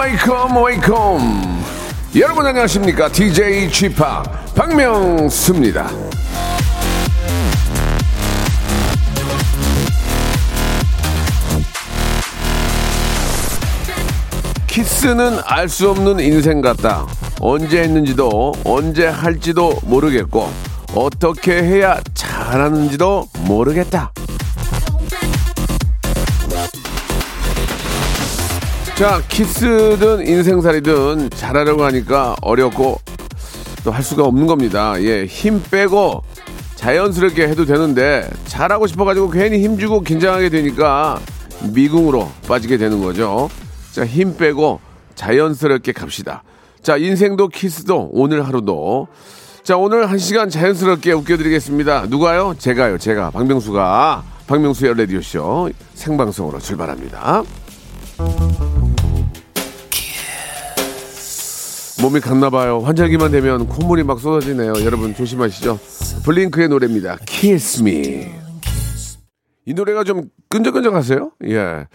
Welcome, welcome. 여러분 안녕하십니까? DJ p 박명수입니다. 키스는 알 수 없는 인생 같다. 언제 했는지도 언제 할지도 모르겠고 어떻게 해야 잘하는지도 모르겠다. 자, 키스든 인생살이든 잘하려고 하니까 어렵고 또 할 수가 없는 겁니다. 예, 힘 빼고 자연스럽게 해도 되는데 잘하고 싶어가지고 괜히 힘주고 긴장하게 되니까 미궁으로 빠지게 되는 거죠. 자, 힘 빼고 자연스럽게 갑시다. 자, 인생도 키스도 오늘 하루도. 자, 오늘 한 시간 자연스럽게 웃겨드리겠습니다. 누가요? 제가요, 제가. 박명수가. 박명수의 라디오쇼 생방송으로 출발합니다. 몸이 갔나 봐요. 환절기만 되면 콧물이 막 쏟아지네요. 여러분 조심하시죠. 블링크의 노래입니다. Kiss Me. 이 노래가 좀 끈적끈적하세요? 예.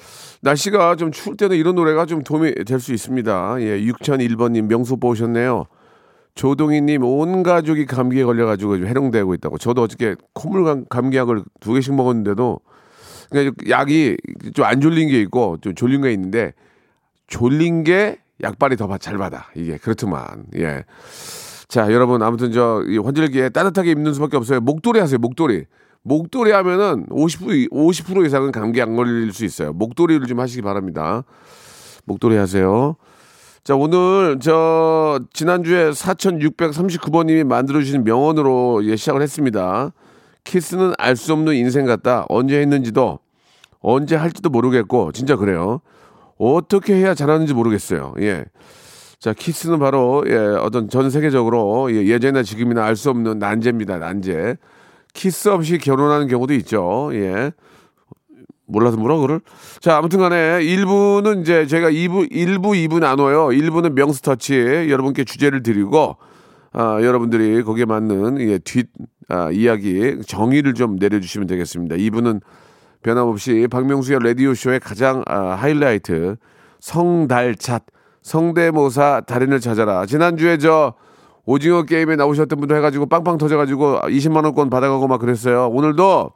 날씨가 좀 추울 때는 이런 노래가 좀 도움이 될 수 있습니다. 예. 6001번님 명수 보셨네요. 조동희님 온 가족이 감기에 걸려가지고 좀 해롱되고 있다고. 저도 어저께 콧물 감- 감기약을 두 개씩 먹었는데도 그냥 약이 좀 안 졸린 게 있고 좀 졸린 게 있는데 졸린 게 약발이 더 잘 받아. 이게 그렇더만. 예. 자, 여러분 아무튼 저 이 환절기에 따뜻하게 입는 수밖에 없어요. 목도리 하세요. 목도리. 목도리 하면은 50% 50% 이상은 감기 안 걸릴 수 있어요. 목도리를 좀 하시기 바랍니다. 목도리 하세요. 자, 오늘 저 지난주에 4639번 님이 만들어 주신 명언으로 예, 시작을 했습니다. 키스는 알 수 없는 인생 같다. 언제 했는지도 언제 할지도 모르겠고 진짜 그래요. 어떻게 해야 잘하는지 모르겠어요. 예. 자, 키스는 바로 예, 어떤 전 세계적으로 예, 예전이나 지금이나 알 수 없는 난제입니다. 난제. 키스 없이 결혼하는 경우도 있죠. 예. 몰라서 뭐라 그럴? 자, 아무튼 간에 1부는 이제 제가 2부, 1부, 2부 나눠요. 1부는 명스터치 여러분께 주제를 드리고, 아, 여러분들이 거기에 맞는 예, 뒷 아, 이야기, 정의를 좀 내려 주시면 되겠습니다. 2부는 변함없이 박명수의 라디오쇼의 가장 아, 하이라이트, 성달찻, 성대모사 달인을 찾아라. 지난주에 저 오징어 게임에 나오셨던 분도 해가지고 빵빵 터져가지고 20만원권 받아가고 막 그랬어요. 오늘도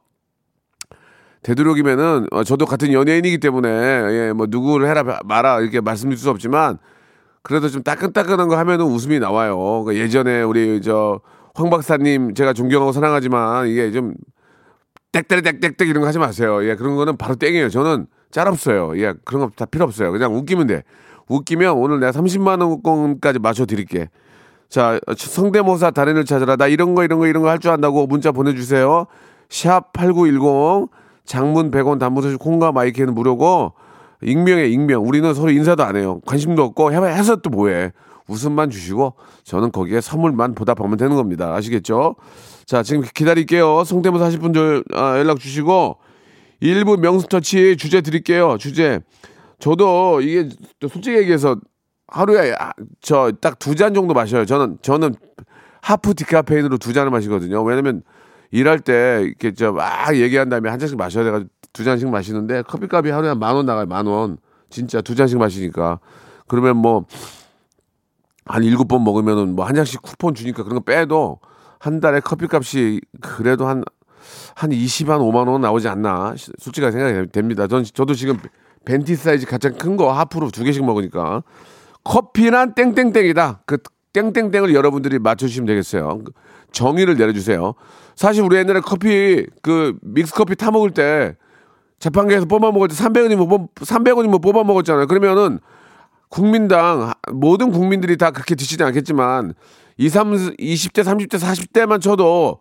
되도록이면은 어, 저도 같은 연예인이기 때문에 예, 뭐 누구를 해라 마라 이렇게 말씀드릴 수 없지만 그래도 좀 따끈따끈한 거 하면은 웃음이 나와요. 그 예전에 우리 저 황 박사님 제가 존경하고 사랑하지만 이게 좀 땡땡땡땡땡 이런 거 하지 마세요. 예, 그런 거는 바로 땡이에요. 저는 짤 없어요. 예, 그런 거 다 필요 없어요. 그냥 웃기면 돼. 웃기면 오늘 내가 30만 원권까지 맞춰 드릴게. 자, 성대모사 달인을 찾아라. 나 이런 거 이런 거 이런 거 할 줄 안다고 문자 보내 주세요. 샵 8910 장문 100원 단문서 콩과 마이크는 무료고 익명에 익명. 우리는 서로 인사도 안 해요. 관심도 없고 해서 또 뭐해. 웃음만 주시고 저는 거기에 선물만 보답하면 되는 겁니다. 아시겠죠? 자, 지금 기다릴게요. 성대모사 하실 분들 아, 연락 주시고 일부 명수터치 주제 드릴게요. 주제. 저도 이게 또 솔직히 얘기해서 하루에 저 딱 두 잔 정도 마셔요. 저는 저는 하프 디카페인으로 두 잔을 마시거든요. 왜냐면 일할 때 이렇게 저막 얘기한 다음에 한 잔씩 마셔야 돼가지고 두 잔씩 마시는데 커피값이 하루에 만원 나가요. 만 원. 진짜 두 잔씩 마시니까. 그러면 뭐 한 일곱 번 먹으면은 뭐 한 잔씩 쿠폰 주니까 그런 거 빼도 한 달에 커피값이 그래도 한 한 20, 한 5만 원 나오지 않나 시- 솔직하게 생각이 됩니다. 전 저도 지금 venti 사이즈 가장 큰 거 half로 두 개씩 먹으니까 커피란 땡땡땡이다. 그 땡땡땡을 여러분들이 맞춰주시면 되겠어요. 정의를 내려주세요. 사실 우리 옛날에 커피 그 믹스 커피 타 먹을 때 자판기에서 뽑아 먹을 때 300원이면 300원이면 뽑아 먹었잖아요. 그러면은 국민당 모든 국민들이 다 그렇게 드시지 않겠지만 20, 30, 20대, 30대, 40대만 쳐도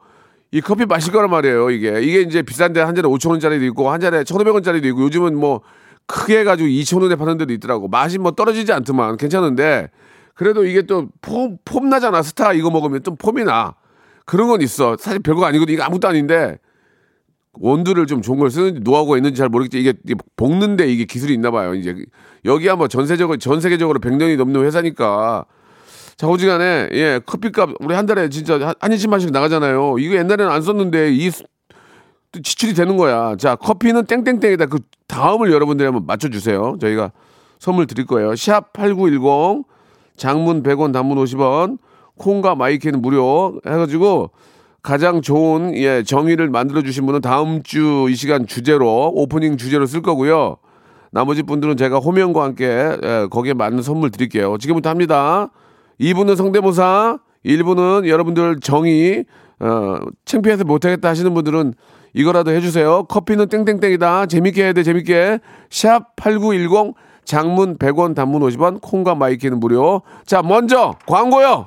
이 커피 마실 거란 말이에요. 이게 이게 이제 비싼데 한 잔에 5천 원짜리도 있고 한 잔에 1,500원짜리도 있고 요즘은 뭐 크게 해가지고 2천 원에 파는 데도 있더라고. 맛이 뭐 떨어지지 않더만 괜찮은데 그래도 이게 또 폼, 폼 나잖아. 스타 이거 먹으면 좀 폼이 나. 그런 건 있어. 사실 별거 아니거든. 이거 아무것도 아닌데 원두를 좀 좋은 걸 쓰는지 노하우가 있는지 잘 모르겠지 이게, 이게 볶는데 이게 기술이 있나 봐요. 이제 여기야 뭐 전세적으로 전 세계적으로 100년이 넘는 회사니까 좌우지간에 예 커피값 우리 한 달에 진짜 한, 한 20만씩 나가잖아요. 이거 옛날에는 안 썼는데 이 지출이 되는 거야. 자 커피는 땡땡땡이다. 그 다음을 여러분들이 한번 맞춰주세요. 저희가 선물 드릴 거예요. 샵 8910 장문 100원 단문 50원 콩과 마이K는 무료 해가지고 가장 좋은 예 정의를 만들어 주신 분은 다음 주 이 시간 주제로 오프닝 주제로 쓸 거고요. 나머지 분들은 제가 호명과 함께 예, 거기에 맞는 선물 드릴게요. 지금부터 합니다. 2부는 성대모사, 1부는 여러분들 정의 어, 창피해서 못하겠다 하시는 분들은 이거라도 해주세요. 커피는 땡땡땡이다. 재밌게 해야 돼, 재밌게. 샵 8910 장문 100원, 단문 50원, 콩과 마이K는 무료. 자, 먼저 광고요.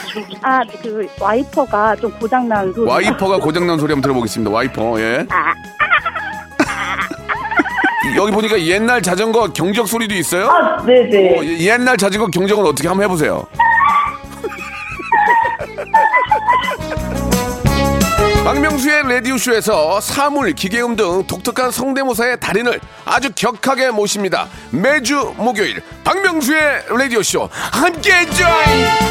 아, 그 와이퍼가 좀 고장난 소리. 와이퍼가 고장난 소리 한번 들어보겠습니다. 와이퍼, 예. 여기 보니까 옛날 자전거 경적 소리도 있어요? 아, 네네. 어, 옛날 자전거 경적은 어떻게 한번 해보세요. 박명수의 라디오쇼에서 사물, 기계음 등 독특한 성대모사의 달인을 아주 격하게 모십니다. 매주 목요일 박명수의 라디오쇼 함께해 줘요.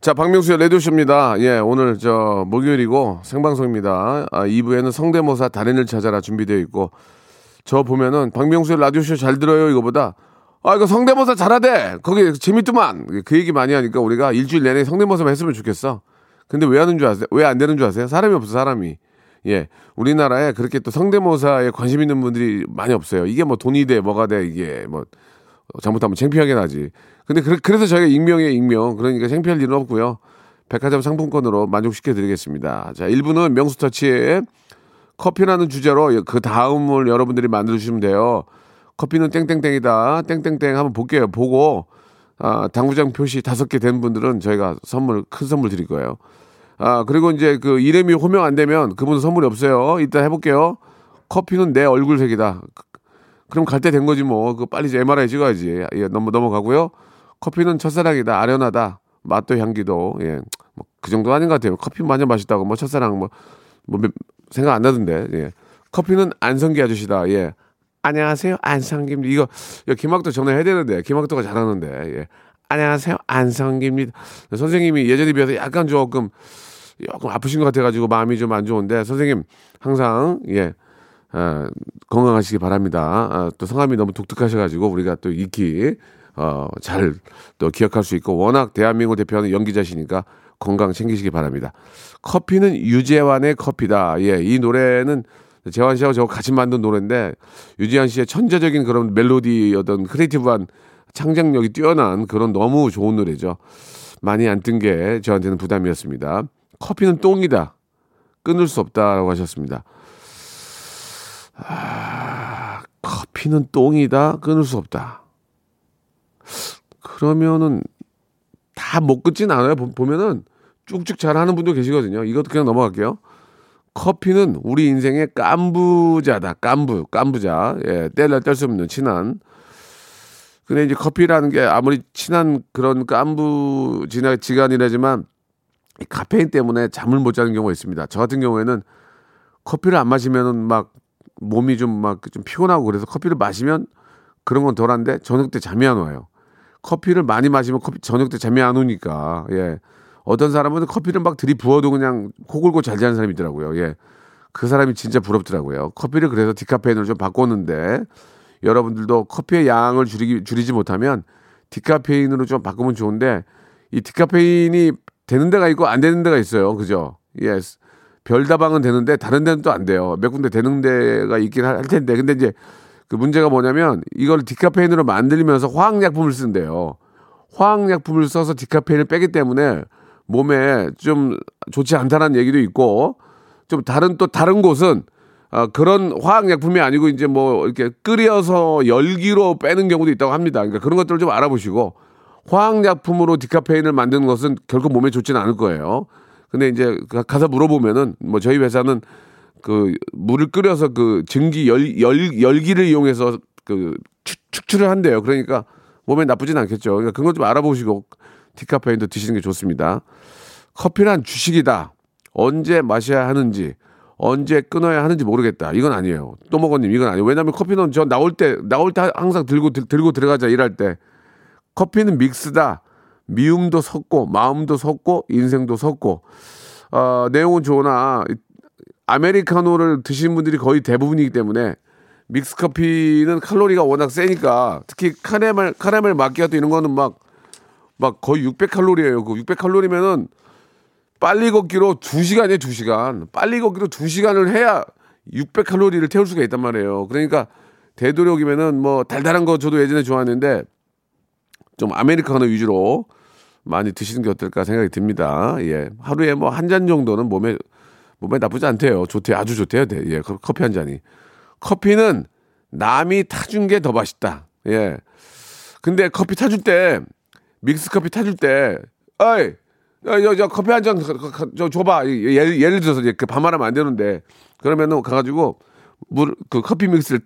자, 박명수의 라디오쇼입니다. 예, 오늘 저 목요일이고 생방송입니다. 아, 2부에는 성대모사 달인을 찾아라 준비되어 있고 저 보면은 박명수의 라디오쇼 잘 들어요 이거보다 아 이거 성대모사 잘하대 거기 재밌더만 그 얘기 많이 하니까 우리가 일주일 내내 성대모사만 했으면 좋겠어. 근데 왜 하는 줄 아세요? 왜 안 되는 줄 아세요? 사람이 없어 사람이. 예, 우리나라에 그렇게 또 성대모사에 관심 있는 분들이 많이 없어요. 이게 뭐 돈이 돼 뭐가 돼 이게 뭐 잘못하면 창피하게 나지. 근데 그, 래서 저희가 익명이에요, 익명. 그러니까 창피할 일은 없고요. 백화점 상품권으로 만족시켜 드리겠습니다. 자, 1부는 명수터치의 커피라는 주제로 그 다음을 여러분들이 만들어 주시면 돼요. 커피는 땡땡땡이다. 땡땡땡 한번 볼게요. 보고, 아, 당구장 표시 다섯 개 된 분들은 저희가 선물, 큰 선물 드릴 거예요. 아, 그리고 이제 그 이름이 호명 안 되면 그분은 선물이 없어요. 이따 해볼게요. 커피는 내 얼굴색이다. 그럼 갈 때 된 거지 뭐. 그 빨리 이제 MRI 찍어야지. 예, 넘어 넘어가고요. 커피는 첫사랑이다. 아련하다. 맛도 향기도. 예. 뭐 그 정도 아닌 것 같아요. 커피 마냥 맛있다고 뭐 첫사랑 뭐, 뭐 몇- 생각 안 나던데. 예. 커피는 안성기 아저씨다. 예. 안녕하세요. 안성기입니다. 이거, 이거 김학도 전화해야 되는데. 김학도가 잘하는데. 예. 안녕하세요. 안성기입니다. 선생님이 예전에 비해서 약간 조금 조금 아프신 것 같아가지고 마음이 좀 안 좋은데 선생님 항상 예 아, 건강하시기 바랍니다. 아, 또 성함이 너무 독특하셔가지고 우리가 또 익히 어, 잘 또 기억할 수 있고 워낙 대한민국 대표하는 연기자시니까 건강 챙기시기 바랍니다. 커피는 유재환의 커피다. 예, 이 노래는 재환 씨하고 저 같이 만든 노래인데 유재환 씨의 천재적인 그런 멜로디 어떤 creative한 창작력이 뛰어난 그런 너무 좋은 노래죠. 많이 안 뜬 게 저한테는 부담이었습니다. 커피는 똥이다. 끊을 수 없다라고 하셨습니다. 아, 커피는 똥이다. 끊을 수 없다. 그러면은 다 못 끊진 않아요. 보- 보면은 쭉쭉 잘하는 분도 계시거든요. 이것도 그냥 넘어갈게요. 커피는 우리 인생의 깐부자다. 깐부, 깐부자. 예, 뗄래 뗄수 없는 친한. 근데 이제 커피라는 게 아무리 친한 그런 깐부 지나 지간이라지만 이 카페인 때문에 잠을 못 자는 경우가 있습니다. 저 같은 경우에는 커피를 안 마시면은 막 몸이 좀 막좀 피곤하고 그래서 커피를 마시면 그런 건 덜한데 저녁 때 잠이 안 와요. 커피를 많이 마시면 커피 저녁 때 잠이 안 오니까 예 어떤 사람은 커피를 막 들이부어도 그냥 코 골고 잘 자는 사람이 있더라고요. 예. 그 사람이 진짜 부럽더라고요. 커피를 그래서 디카페인으로 좀 바꿨는데 여러분들도 커피의 양을 줄이기, 줄이지 못하면 디카페인으로 좀 바꾸면 좋은데 이 디카페인이 되는 데가 있고 안 되는 데가 있어요. 그죠? 예. 별다방은 되는데 다른 데는 또 안 돼요. 몇 군데 되는 데가 있긴 할 텐데. 근데 이제 그 문제가 뭐냐면 이걸 디카페인으로 만들면서 화학약품을 쓴대요. 화학약품을 써서 디카페인을 빼기 때문에 몸에 좀 좋지 않다는 얘기도 있고 좀 다른 또 다른 곳은 아, 그런 화학약품이 아니고 이제 뭐 이렇게 끓여서 열기로 빼는 경우도 있다고 합니다. 그러니까 그런 것들을 좀 알아보시고 화학약품으로 디카페인을 만드는 것은 결코 몸에 좋지는 않을 거예요. 근데 이제 가- 가서 물어보면은 뭐 저희 회사는 그 물을 끓여서 그 증기 열, 열 열기를 이용해서 그 추- 축출을 한대요. 그러니까 몸에 나쁘진 않겠죠. 그러니까 거좀 알아보시고 디카페인도 드시는 게 좋습니다. 커피란 주식이다. 언제 마셔야 하는지, 언제 끊어야 하는지 모르겠다. 이건 아니에요. 또 먹었님 이건 아니에요. 왜냐하면 커피는 저 나올 때 나올 때 항상 들고 들- 들고 들어가자 일할 때 커피는 믹스다. 미움도 섞고 마음도 섞고 인생도 섞고 어, 내용은 좋으나 아메리카노를 드시는 분들이 거의 대부분이기 때문에 믹스 커피는 칼로리가 워낙 세니까 특히 카라멜 카라멜 마키아토 이런 거는 막 막 거의 600칼로리예요. 그 600칼로리면은 빨리 걷기로 2시간이에요, 2시간. 빨리 걷기로 2시간을 해야 600칼로리를 태울 수가 있단 말이에요. 그러니까 되도록이면은 뭐 달달한 거 저도 예전에 좋아했는데 좀 아메리카노 위주로 많이 드시는 게 어떨까 생각이 듭니다. 예. 하루에 뭐 한 잔 정도는 몸에 몸에 나쁘지 않대요. 좋대요. 아주 좋대요. 네. 예. 커- 커피 한 잔이. 커피는 남이 타준 게 더 맛있다. 예. 근데 커피 타줄 때 믹스 커피 타줄 때 어이 야, 저, 저 커피 한 잔 저 줘봐 예를, 예를 들어서 이제 그 반말하면 안 되는데 그러면은 가가지고 물 그 커피 믹스를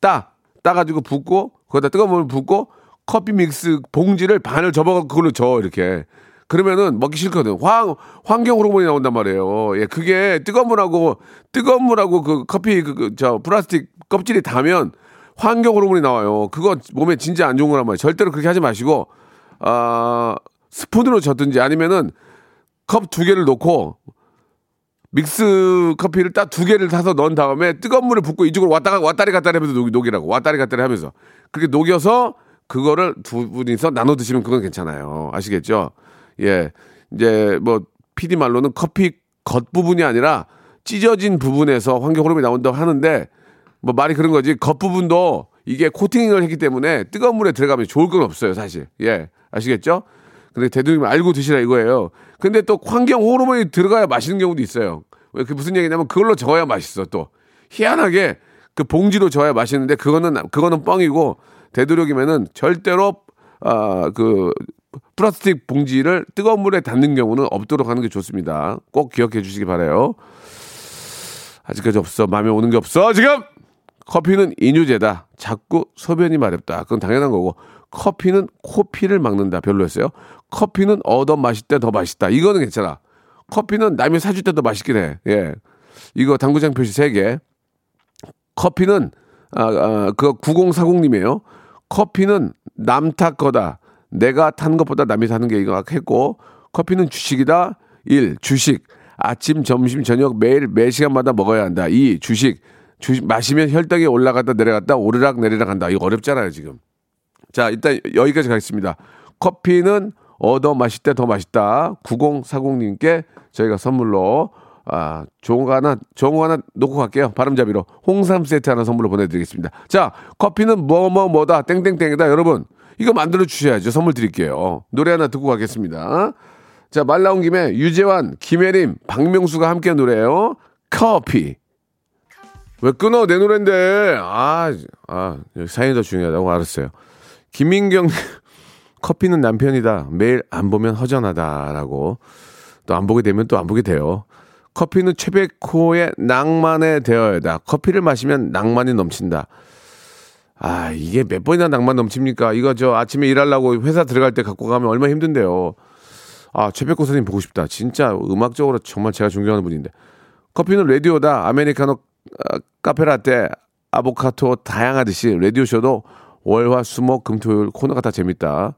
따 따가지고 붓고 거기다 뜨거운 물을 붓고 커피 믹스 봉지를 반을 접어갖고 그걸로 저 이렇게 그러면은 먹기 싫거든. 황 환경 호르몬이 나온단 말이에요. 예 그게 뜨거운 물하고 뜨거운 물하고 그 커피 그저 플라스틱 껍질이 닿으면 환경 호르몬이 나와요. 그거 몸에 진짜 안 좋은 거란 말이에요. 절대로 그렇게 하지 마시고 아 스푼으로 젓든지 아니면은 컵 두 개를 놓고 믹스 커피를 딱 두 개를 타서 넣은 다음에 뜨거운 물을 붓고 이쪽으로 왔다가 왔다리 갔다리 하면서 녹, 녹이라고. 왔다리 갔다리 하면서. 그렇게 녹여서 그거를 두 분이서 나눠 드시면 그건 괜찮아요. 아시겠죠 예. 이제 뭐 PD 말로는 커피 겉 부분이 아니라 찢어진 부분에서 환경 호르몬이 나온다고 하는데 뭐 말이 그런 거지. 겉 부분도 이게 코팅을 했기 때문에 뜨거운 물에 들어가면 좋을 건 없어요 사실. 예. 아시겠죠? 근데 대두님 알고 드시라 이거예요. 근데 또 환경 호르몬이 들어가야 맛있는 경우도 있어요. 왜 그 무슨 얘기냐면 그걸로 저어야 맛있어 또. 희한하게 그 봉지로 저어야 맛있는데 그거는 그거는 뻥이고 되도록이면은 절대로 아그 플라스틱 봉지를 뜨거운 물에 닿는 경우는 없도록 하는 게 좋습니다. 꼭 기억해 주시기 바래요. 아직까지 없어 마음에 오는 게 없어 지금 커피는 인유제다. 자꾸 소변이 마렵다. 그건 당연한 거고 커피는 코피를 막는다. 별로였어요. 커피는 얻어 마실 때 더 맛있다. 이거는 괜찮아. 커피는 남이 사줄 때 더 맛있긴 해. 예. 이거 당구장 표시 3개. 커피는 아, 아 그거 9040님이에요. 커피는 남탓 거다. 내가 타는 것보다 남이 타는 게 이거 했고 커피는 주식이다. 1. 주식. 아침, 점심, 저녁 매일 매 시간마다 먹어야 한다. 2. 주식. 주식 마시면 혈당이 올라갔다 내려갔다 오르락 내리락 한다. 이거 어렵잖아요, 지금. 자, 일단 여기까지 가겠습니다. 커피는 얻어 마실 때 더 맛있다. 9040님께 저희가 선물로 아, 좋은 거 하나, 좋은 거 하나 놓고 갈게요. 바람잡이로. 홍삼 세트 하나 선물로 보내드리겠습니다. 자, 커피는 뭐, 뭐, 뭐다. 땡땡땡이다. 여러분, 이거 만들어 주셔야죠. 선물 드릴게요. 노래 하나 듣고 가겠습니다. 자, 말 나온 김에 유재환, 김혜림, 박명수가 함께 노래요. 커피. 왜 끊어? 내 노래인데. 아, 아, 사연이 더 중요하다고 알았어요. 김민경, 커피는 남편이다. 매일 안 보면 허전하다라고. 또 안 보게 되면 또 안 보게 돼요. 커피는 최백호의 낭만의 대화이다. 커피를 마시면 낭만이 넘친다. 아, 이게 몇 번이나 낭만 넘칩니까? 이거 저 아침에 일하려고 회사 들어갈 때 갖고 가면 얼마나 힘든데요. 아, 최백호 선생님 보고 싶다. 진짜 음악적으로 정말 제가 존경하는 분인데. 커피는 라디오다. 아메리카노, 아, 카페라떼, 아보카도 다양하듯이 라디오쇼도 월화 수목 금토일 코너가 다 재밌다.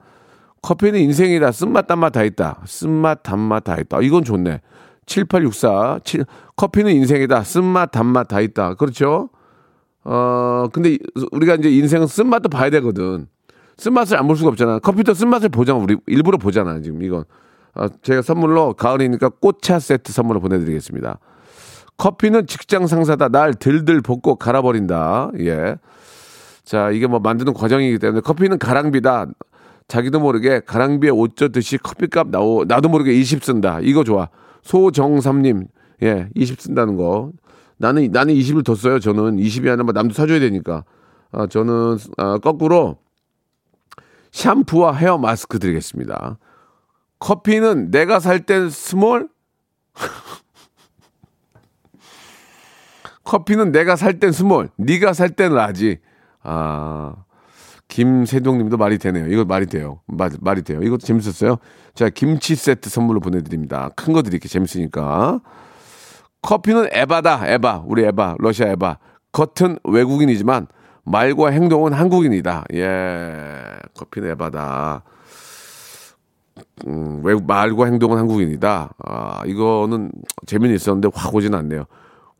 커피는 인생이다. 쓴맛 단맛 다 있다. 쓴맛 단맛 다 있다. 이건 좋네. 7864 7, 커피는 인생이다. 쓴맛 단맛 다 있다. 그렇죠? 어, 근데 이- 우리가 이제 인생은 쓴맛도 봐야 되거든. 쓴맛을 안 볼 수가 없잖아. 커피도 쓴맛을 보잖아. 우리 일부러 보잖아. 지금 이건. 아, 제가 선물로 가을이니까 꽃차 세트 선물로 보내드리겠습니다. 커피는 직장 상사다. 날 들들 볶고 갈아버린다. 예. 자, 이게 뭐 만드는 과정이기 때문에 커피는 가랑비다. 자기도 모르게 가랑비에 옷 젖듯이 커피값 나오, 나도 모르게 20 쓴다. 이거 좋아. 소정삼님, 예, 20 쓴다는 거. 나는, 나는 20을 더 써요. 저는 20이 아니라 뭐 남도 사줘야 되니까. 아, 저는, 아, 거꾸로 샴푸와 hair mask 드리겠습니다. 커피는 내가 살 땐 small, 커피는 내가 살 땐 small, 네가 살 땐 large. 아, 김세동님도 말이 되네요. 이거 말이 돼요. 말, 말이 돼요. 이것도 재밌었어요. 자, 김치 세트 선물로 보내드립니다. 큰 거 드릴게요. 재밌으니까. 커피는 에바다. 에바. 우리 에바. 러시아 에바. 겉은 외국인이지만 말과 행동은 한국인이다. 예. 커피는 에바다. 음, 외국 말과 행동은 한국인이다. 아, 이거는 재미는 있었는데 확 오진 않네요.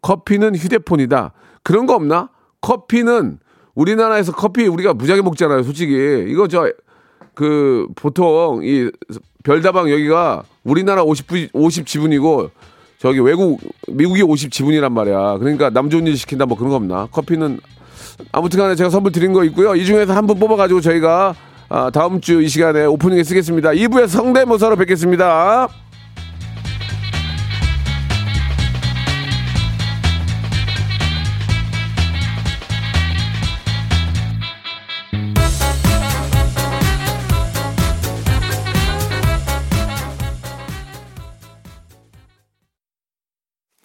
커피는 휴대폰이다. 그런 거 없나? 커피는 우리나라에서 커피 우리가 무지하게 먹잖아요. 솔직히 이거 저 그 보통 이 별다방 여기가 우리나라 50, 50 지분이고 저기 외국 미국이 50 지분이란 말이야. 그러니까 남 좋은 일 시킨다 뭐 그런 거 없나? 커피는 아무튼간에 제가 선물 드린 거 있고요. 이 중에서 한 분 뽑아가지고 저희가 아, 다음 주 이 시간에 오프닝에 쓰겠습니다. 2부에 성대모사로 뵙겠습니다.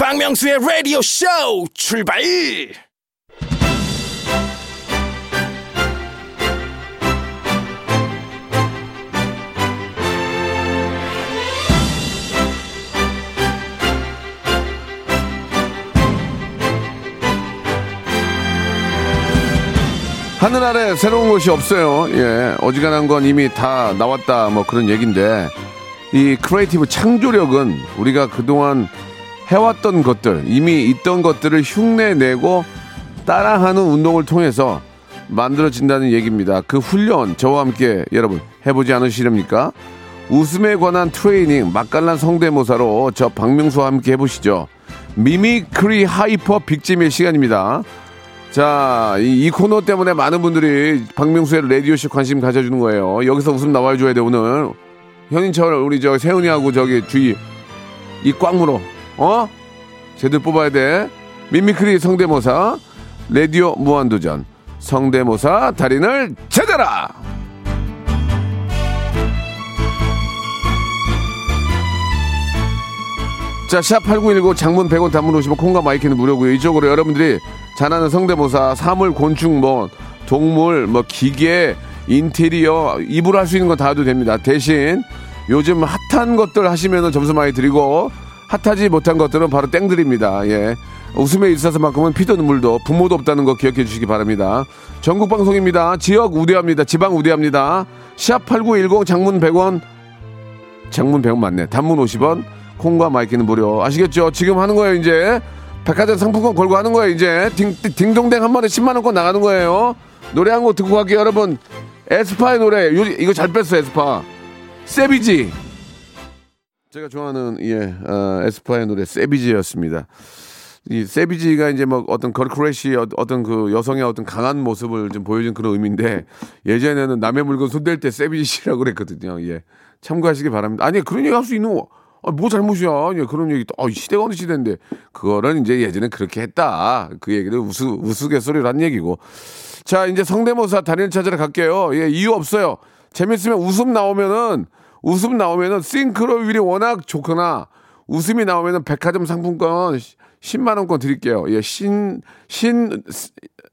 박명수의 라디오 쇼 출발! 하늘 아래 새로운 것이 없어요. 예. 어지간한 건 이미 다 나왔다. 뭐 그런 얘기인데 이 creative 창조력은 우리가 그동안 해왔던 것들, 이미 있던 것들을 흉내내고 따라하는 운동을 통해서 만들어진다는 얘기입니다. 그 훈련 저와 함께 여러분 해보지 않으시렵니까? 웃음에 관한 트레이닝 맛깔난 성대모사로 저 박명수와 함께 해보시죠. mimicry hyper big잼의 시간입니다. 자, 이, 이 코너 때문에 많은 분들이 박명수의 라디오쇼 관심 가져주는 거예요. 여기서 웃음 나와줘야 돼, 오늘. 현인철, 우리 저 세훈이하고 저기 주희, 이꽉 물어. 어? 제대로 뽑아야 돼. mimicry 성대모사, 라디오 무한도전, 성대모사 달인을 찾아라! 자, 샵8910 장문 100원 단문 50원 콩과 마이K는 무료고요. 이쪽으로 여러분들이 잘하는 성대모사, 사물, 곤충, 뭐, 동물, 뭐, 기계, 인테리어, 입으로 할 수 있는 건 다 해도 됩니다. 대신 요즘 핫한 것들 하시면 점수 많이 드리고, 핫하지 못한 것들은 바로 땡 드립니다. 예. 웃음에 있어서만큼은 피도 눈물도 부모도 없다는 거 기억해 주시기 바랍니다. 전국 방송입니다. 지역 우대합니다. 지방 우대합니다. 샵8910 장문 100원, 장문 100원 맞네. 단문 50원, 콩과 마이K는 무료. 아시겠죠? 지금 하는 거예요, 이제. 백화점 상품권 걸고 하는 거예요, 이제. 딩, 딩동댕 한 번에 10만원권 나가는 거예요. 노래 한 곡 듣고 갈게요, 여러분. 에스파의 노래. 요, 이거 잘 뺐어, 에스파. 세비지. 제가 좋아하는, 예, 어, 에스파의 노래, 세비지였습니다. 이 세비지가 이제 뭐 어떤 걸크래쉬 어떤 그 여성의 어떤 강한 모습을 좀 보여준 그런 의미인데 예전에는 남의 물건 손댈 때 세비지라고 그랬거든요. 예. 참고하시기 바랍니다. 아니 그런 얘기 할 수 있는 거. 아, 뭐 잘못이야. 예, 그런 얘기. 아, 시대가 어느 시대인데 그거는 이제 예전에 그렇게 했다. 그 얘기를 우스 우스갯소리로 한 얘기고. 자, 이제 성대모사 단일 찾으러 갈게요. 예, 이유 없어요. 재밌으면 웃음 나오면은 웃음 나오면은 싱크로율이 워낙 좋거나 웃음이 나오면은 백화점 상품권 10만 원권 드릴게요. 예, 신, 신,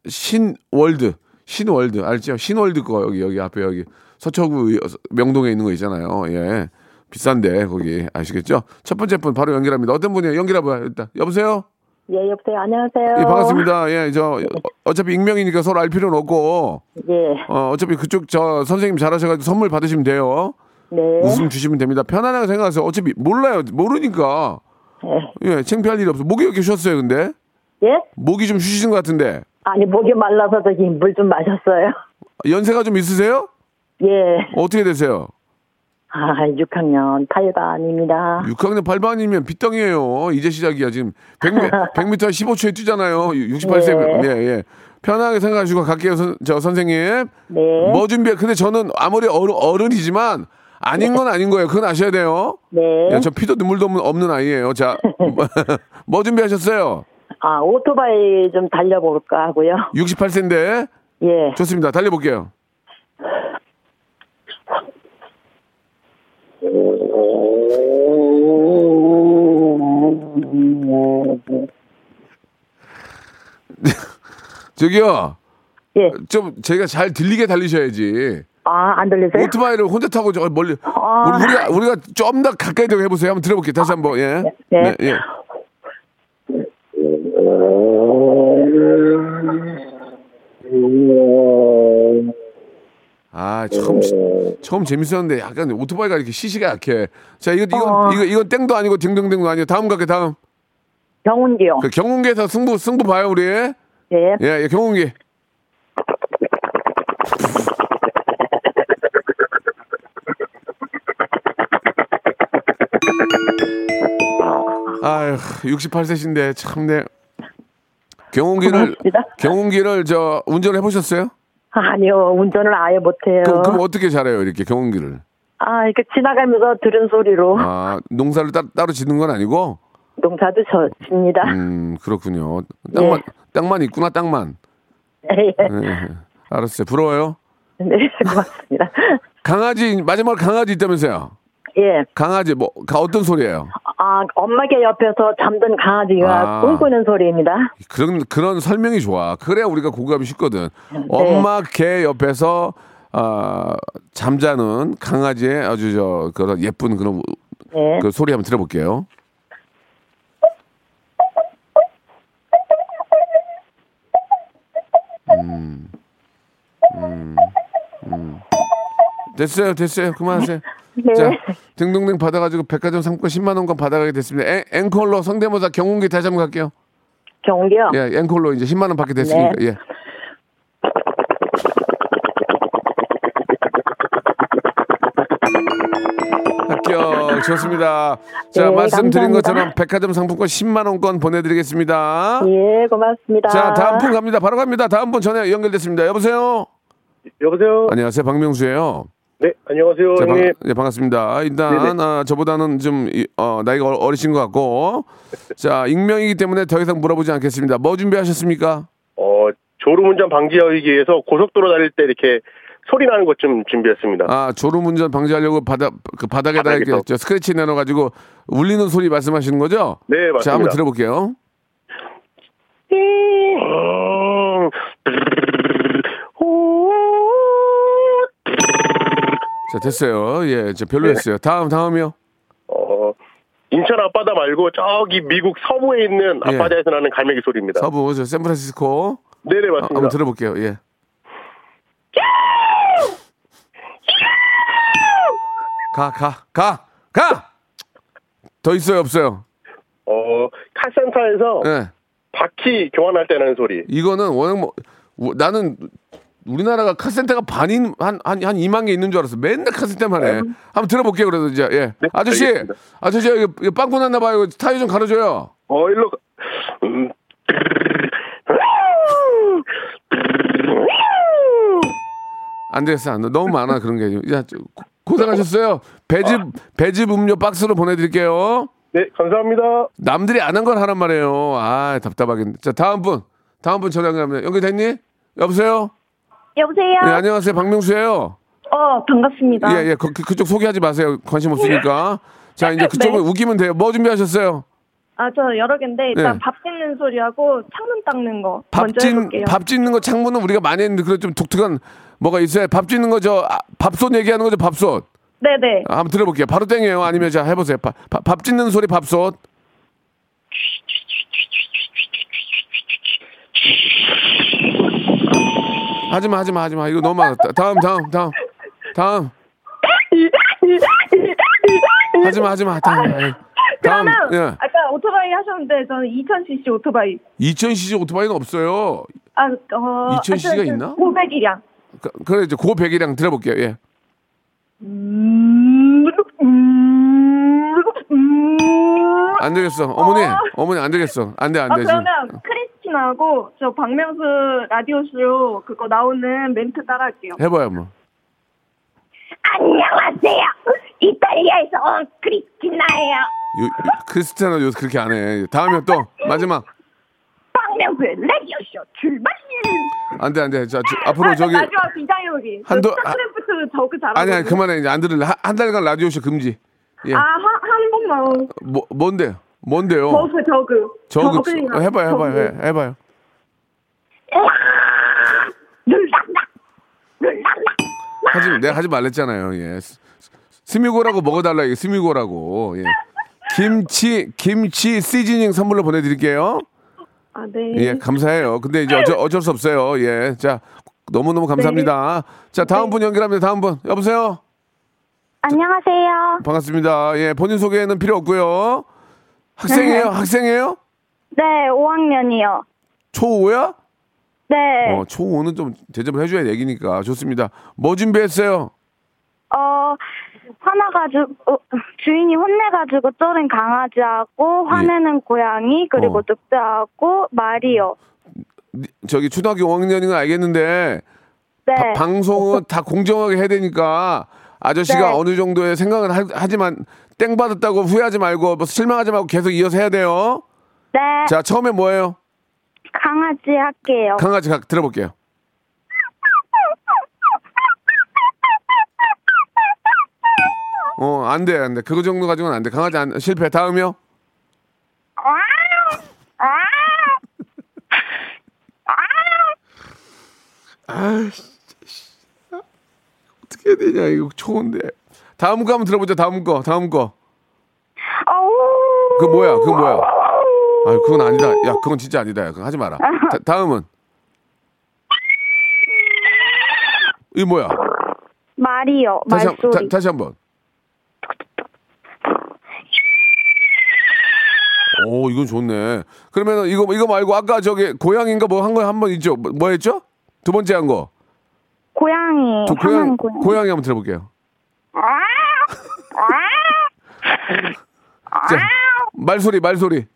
신월드. 신월드. 알죠? 신월드 거 여기, 여기 앞에 여기. 서초구 명동에 있는 거 있잖아요. 예. 비싼데, 거기. 아시겠죠? 첫 번째 분 바로 연결합니다. 어떤 분이에요? 연결해 봐요, 일단. 여보세요? 예, 여보세요. 안녕하세요. 예, 반갑습니다. 예, 저, 어차피 익명이니까 서로 알 필요는 없고, 예, 어, 어차피 그쪽 저 선생님 잘하셔가지고 선물 받으시면 돼요. 네. 웃음 주시면 됩니다. 편안하게 생각하세요. 어차피 몰라요. 모르니까. 예, 창피할 일이 없어. 목이 이렇게 쉬었어요, 근데? 예? 목이 좀 쉬시는 것 같은데. 아니 목이 말라서 저기 물 좀 마셨어요. 연세가 좀 있으세요? 예. 어떻게 되세요? 아 6학년 8반입니다. 6학년 8반이면 빗덩이에요. 이제 시작이야. 지금 100m, 100m 15초에 뛰잖아요. 68세. 예. 예, 예. 편하게 생각하시고 갈게요, 선, 저 선생님. 네. 뭐 준비해? 근데 저는 아무리 어른, 어른이지만 아닌 건 아닌 거예요. 그건 아셔야 돼요. 네. 예, 저 피도 눈물도 없는, 없는 아이예요. 자, 뭐 준비하셨어요? 아 오토바이 좀 달려볼까 하고요. 68세인데 예. 좋습니다. 달려볼게요. 저기요. 예. 좀 제가 잘 들리게 달리셔야지. 아 안 들리세요? 오토바이를 혼자 타고 저 멀리 아. 우리, 우리가 우리가 좀 더 가까이 더 해보세요. 한번 들어볼게요. 다시 한번 예. 네. 예. 아 처음 처음 재밌었는데 약간 오토바이가 이렇게 시시가 약해. 자 이거 이건 어. 이거 이건 땡도 아니고 딩동댕도 아니고 다음 갈게 다음. 경운기요. 그 경운기에서 승부 승부 봐요 우리. 예, 예. 예 경운기. 아휴 68세신데 참네. 경운기를. 경운기를 저 운전해 보셨어요? 아니요 운전을 아예 못해요. 그럼, 그럼 어떻게 잘해요 이렇게 경운기를? 아 이렇게 지나가면서 들은 소리로 아 농사를 따, 따로 짓는 건 아니고? 농사도 저 집니다. 음 그렇군요. 땅만 예. 땅만 있구나 땅만. 예. 예, 알았어요. 부러워요. 네 고맙습니다. 강아지 마지막으로 강아지 있다면서요? 예. 강아지 뭐 가- 어떤 소리예요? 아 엄마께 옆에서 잠든 강아지가 아. 꿈꾸는 소리입니다. 그런 그런 설명이 좋아. 그래야 우리가 공감이 쉽거든. 엄마 개 옆에서 아 잠자는 강아지의 아주 저 그런 예쁜 그런 우- 네. 그 소리 한번 들어볼게요. 음, 음, 음. 됐어요, 됐어요. 그만하세요. 네. 자, 등등등 받아가지고 백화점 상품권 10만 원권 받아가게 됐습니다. 앵, 앵콜로 성대모사 경운기 다시 한번 갈게요. 경기요. 예, 앵콜로 이제 10만 원 받게 됐으니까. 네. 예. 합격 좋습니다. 자 네, 말씀드린 감사합니다. 것처럼 백화점 상품권 10만 원권 보내드리겠습니다. 예 고맙습니다. 자 다음 분 갑니다. 바로 갑니다. 다음 분 전화 연결됐습니다. 여보세요. 여보세요? 안녕하세요 박명수예요. 네, 안녕하세요, 자, 반, 형님. 네, 반갑습니다. 일단 아, 저보다는 좀 이- 어, 나이가 어- 어리신 것 같고 자 익명이기 때문에 더 이상 물어보지 않겠습니다. 뭐 준비하셨습니까? 어, 졸음운전 방지하기 위해서 고속도로 달릴 때 이렇게 소리 나는 것 좀 준비했습니다. 아 졸음운전 방지하려고 바닥 그 바닥에다 이렇게 바닥에서. 저 스크래치 내놔가지고 울리는 소리 말씀하시는 거죠? 네, 자 한번 맞습니다. 들어볼게요. 자 됐어요. 예, 저 별로였어요. 다음 다음이요. 어, 인천 앞바다 말고 저기 미국 서부에 있는 예. 앞바다에서 나는 갈매기 소리입니다. 서부 저 샌프란시스코 네네, 아, 맞습니다. 한번 들어볼게요. 예. 가 가 가 가. 더 있어요 없어요? 어, 카센터에서 예. 바퀴 교환할 때 나는 소리. 이거는 워낙 뭐 우- 나는 우리나라가 카센터가 반인 한 한 한 2만 개 있는 줄 알았어. 맨날 카센터만 해. 한번 들어볼게요. 그래도 이제 예. 네, 아저씨, 알겠습니다. 아저씨 이거, 이거 빵꾸 났나 봐요. 타이어 좀 갈아줘요. 어, 일로, 가- 음. 안 되겠어. 안 돼. 너무 많아 그런 게. 야, 저, 고- 고생하셨어요. 배즙 배즙 음료 박스로 보내드릴게요. 네, 감사합니다. 남들이 안 한 걸 하란 말이에요. 아 답답하겠네. 자 다음 분, 다음 분 전화 연결합니다. 연결됐니? 여보세요. 여보세요? 네 안녕하세요. 박명수예요. 어, 반갑습니다. 예, 예. 그, 그, 그쪽 소개하지 마세요. 관심 없으니까. 자, 이제 그쪽은 네. 우기면 돼요. 뭐 준비하셨어요? 아, 저 여러 개인데 일단 네. 밥 짓는 소리하고 창문 닦는 거 먼저 밥 짓, 해볼게요. 밥 짓는 거 창문은 우리가 많이 했는데, 그래 좀 독특한 뭐가 있어요. 밥 짓는 거 저, 아, 밥솥 얘기하는 거죠, 밥솥. 네네. 아, 한번 들어볼게요. 바로 땡이에요. 아니면 자, 해보세요. 밥, 밥, 밥 짓는 소리 밥솥. 하지마, 하지마, 하지마. 이거 너무 많았다. 다음, 다음, 다음. 다음. 하지마, 하지마. 다음. 아이. 다음. 그러면 예. 아까 오토바이 하셨는데 저는 2000cc 오토바이. 2000cc 오토바이는 없어요. 아, 어. 이천 씨가 하여튼 있나? 고백이량. 그, 그래 이제 고 백이랑 들어볼게요. 예. 음, 음, 음. 안 되겠어. 어머니, 어 머니 안 되겠어. 안 돼, 안 아, 돼. 그러면 크 리스티나하고 저 박명수 라디오쇼 그거 나오는 멘트 따라할게요. 해봐요, 뭐. 안녕하세요. 이탈리아에서 온 크리스티나예요. 요, 요, 크리스티아노 요새 그렇게 안 해. 다음에 또 마지막. 박명수의 라디오쇼 출발! 안 돼, 안 돼. 자, 저, 앞으로 아, 저기. 마지막 비장해 보기. 한도- 저 스타크래프트 저그 잘하고. 아니, 아니, 그만해. 이제 안 들을래. 한, 한 달간 라디오쇼 금지. 예. 아, 한, 한 번만. 뭐, 뭔데? 뭔데요? 저그, 저그. 저그, 저그링 어, 해봐요, 해봐요, 저그. 해, 해봐요. 하지, 내가 하지 말랬잖아요. 예. 스- 스미고라고 먹어달라, 이게 스미고라고. 예. 김치, 김치 시즈닝 선물로 보내드릴게요. 아, 네. 예, 감사해요. 근데 이제 어쩔, 어쩔 수 없어요. 예. 자, 너무너무 감사합니다. 자, 다음 분 연결합니다. 다음 분. 여보세요? 안녕하세요. 반갑습니다. 예, 본인 소개는 필요 없고요. 학생이에요? 학생이에요? 네, 5학년이요. 초5야? 네. 어, 초5는 좀 대접을 해줘야 얘기니까. 좋습니다. 뭐 준비했어요? 어, 화나가지고, 어, 주인이 혼내가지고 쫄은 강아지하고, 화내는 고양이, 그리고 어. 늑대하고, 말이요. 니- 저기 초등학교 5학년인 건 알겠는데 네. 바- 방송은 다 공정하게 해야 되니까 아저씨가 네. 어느 정도의 생각을 하, 지만 땡 받았다고 후회하지 말고 뭐 실망하지 말고 계속 이어서 해야 돼요. 네. 자, 처음에 뭐예요? 강아지 할게요. 강아지 각 들어볼게요. 어, 안 돼, 안 돼. 그거 정도 가지고는 안 돼. 강아지 안, 실패. 다음이요? 아, 어떻게 해야 되냐, 이거 좋은데. 다음 거 한번 들어보자, 다음 거, 다음 거. 그거 뭐야, 그거 뭐야. 아 그건 아니다. 야, 그건 진짜 아니다. 그거 하지 마라. 다, 다음은. 이 뭐야? 말이요. 다시 한, 말소리. 다, 다시 한 번. 오, 이건 좋네. 그러면 이거 이거 말고 아까 저기 고양인가 뭐 한 거 한 번 있죠? 뭐, 뭐 했죠? 두 번째 한 거. 고양이. 저 고양 고양이. 고양이 한번 들어볼게요. 자, 말소리 말소리.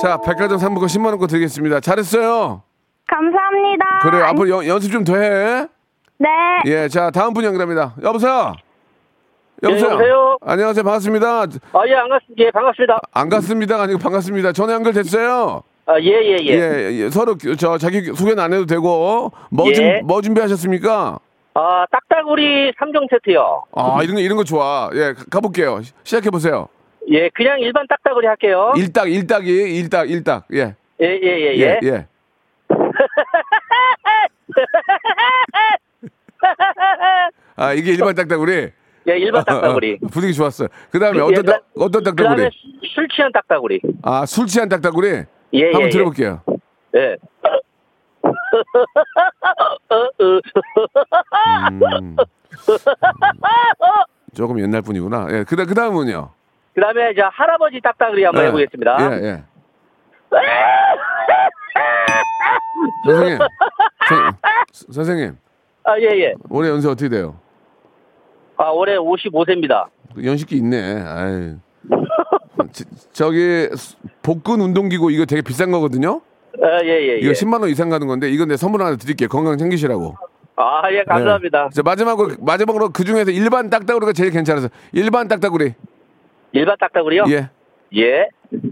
자, 백화점 상품권 10만 원권 드리겠습니다. 잘했어요. 감사합니다. 그래, 앞으로 연, 연습 좀 더 해. 네. 예, 자, 다음 분 연결합니다. 여보세요? 여보세요? 예, 여보세요? 안녕하세요. 반갑습니다. 아, 예, 안 갔, 예, 반갑습니다. 안 갔습니다가 아니고 반갑습니다. 전화 연결됐어요? 아, 예, 예, 예. 예, 예. 서로 저 자기 소개는 안 해도 되고 뭐, 예. 준, 뭐 준비하셨습니까? 아, 딱따구리 3종 세트요. 아, 이런 거 이런 거 좋아. 예, 가- 가볼게요. 시작해 보세요. 예, 그냥 일반 딱따구리 할게요. 일딱 일딱이 일딱 일딱. 예. 예, 예, 예, 예, 예. 예. 아, 이게 일반 딱따구리. 예, 일반 딱따구리. 어, 어, 분위기 좋았어요. 그다음에 예, 어떤 딱- 그다- 어떤 그 딱따구리? 술 취한 딱따구리. 아, 술 취한 딱따구리. 예, 한번 예, 들어볼게요. 예. 음. 조금 옛날 분이구나. 예, 그다 그 다음은요. 그 다음에 이제 할아버지 딱따구리 한번 예. 해보겠습니다. 예, 예. 선생님, 선- 선생님, 아, 예, 예. 올해 연세 어떻게 돼요? 아, 올해 55세입니다. 연식기 있네. 아이. 지- 저기 복근 운동기구 이거 되게 비싼 거거든요. 아, 예, 예, 예. 이거 10만 원 이상 가는 건데 이건 내 선물 하나 드릴게요. 건강 챙기시라고. 아, 예, 감사합니다. 자, 마지막으로 마지막으로 그 중에서 일반 딱따구리가 제일 괜찮아서 일반 딱따구리. 일반 딱따구리요? 예. 예.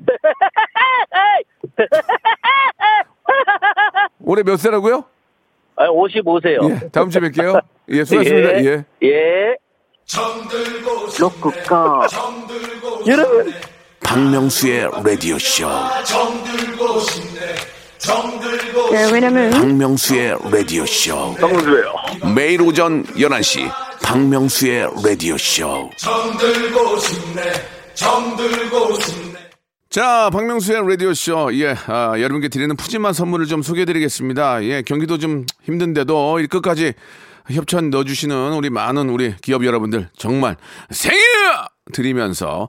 올해 몇 세라고요? 아, 55세요. 예. 다음 주에 뵐게요. 예, 수고하셨습니다. 예. 예. 로쿠꺼. 여러분. 박명수의 라디오 쇼. 네, 왜냐면 박명수의 라디오 쇼. 정수예요. 매일 오전 11시 박명수의 라디오 쇼. 자, 박명수의 라디오쇼. 예, 아, 여러분께 드리는 푸짐한 선물을 좀 소개해 드리겠습니다. 예, 경기도 좀 힘든데도 이 끝까지 협찬 넣어주시는 우리 많은 우리 기업 여러분들 정말 생일 드리면서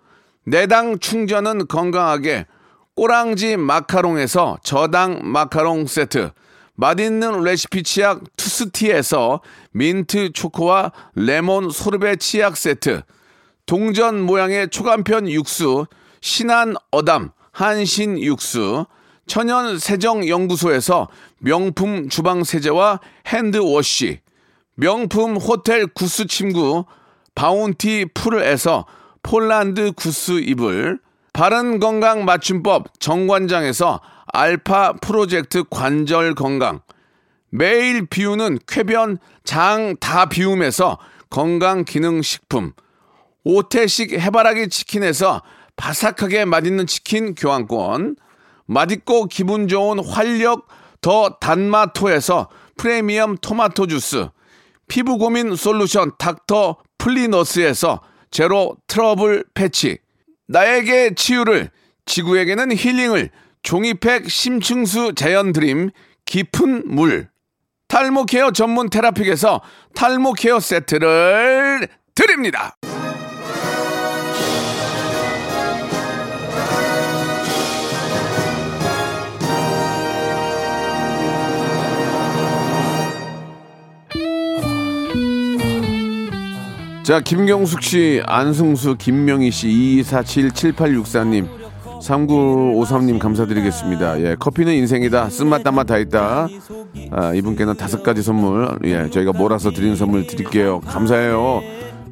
내당 충전은 건강하게. 꼬랑지 마카롱에서 저당 마카롱 세트. 맛있는 레시피 치약 투스티에서 민트 초코와 레몬 소르베 치약 세트. 동전 모양의 초간편 육수 신한 어담 한신 육수. 천연 세정 연구소에서 명품 주방 세제와 핸드워시. 명품 호텔 구스 침구 바운티 풀에서 폴란드 구스 이불 바른 건강 맞춤법 정관장에서 알파 프로젝트 관절 건강. 매일 비우는 쾌변 장 다 비움에서 건강 기능 식품. 오태식 해바라기 치킨에서 바삭하게 맛있는 치킨 교환권. 맛있고 기분 좋은 활력 더 단마토에서 프리미엄 토마토 주스. 피부 고민 솔루션 닥터 플리너스에서 제로 트러블 패치 나에게 치유를 지구에게는 힐링을 종이팩 심층수 자연 드림 깊은 물 탈모 케어 전문 테라픽에서 탈모 케어 세트를 드립니다. 자, 김경숙 씨, 안승수, 김명희 씨, 2247-7864님, 3953님 감사드리겠습니다. 예, 커피는 인생이다. 쓴맛 단맛 다 있다. 아, 이분께는 다섯 가지 선물, 예, 저희가 몰아서 드리는 선물 드릴게요. 감사해요.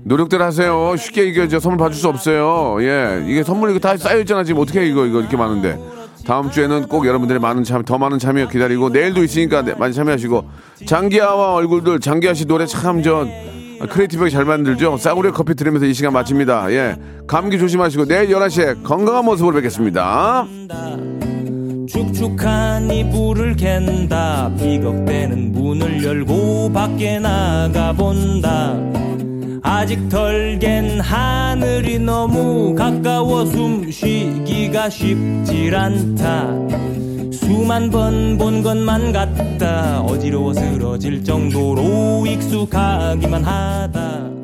노력들 하세요. 쉽게 이게 저 선물 받을 수 없어요. 예, 이게 선물이 이거 다 쌓여있잖아. 지금 어떻게 해, 이거, 이거 이렇게 많은데. 다음 주에는 꼭 여러분들의 많은 참, 더 많은 참여 기다리고, 내일도 있으니까 네, 많이 참여하시고, 장기하와 얼굴들, 장기하 씨 노래 참 전, 크리에이티브하게 잘 만들죠. 싸구려 커피 들으면서 이 시간 마칩니다. 예. 감기 조심하시고 내일 11시에 건강한 모습으로 뵙겠습니다. 축축한 이불을 캔다 비걱대는 문을 열고 밖에 나가본다 아직 덜 갠 하늘이 너무 가까워 숨쉬기가 쉽질 않다 수만 번 본 것만 같다. 어지러워 쓰러질 정도로 익숙하기만 하다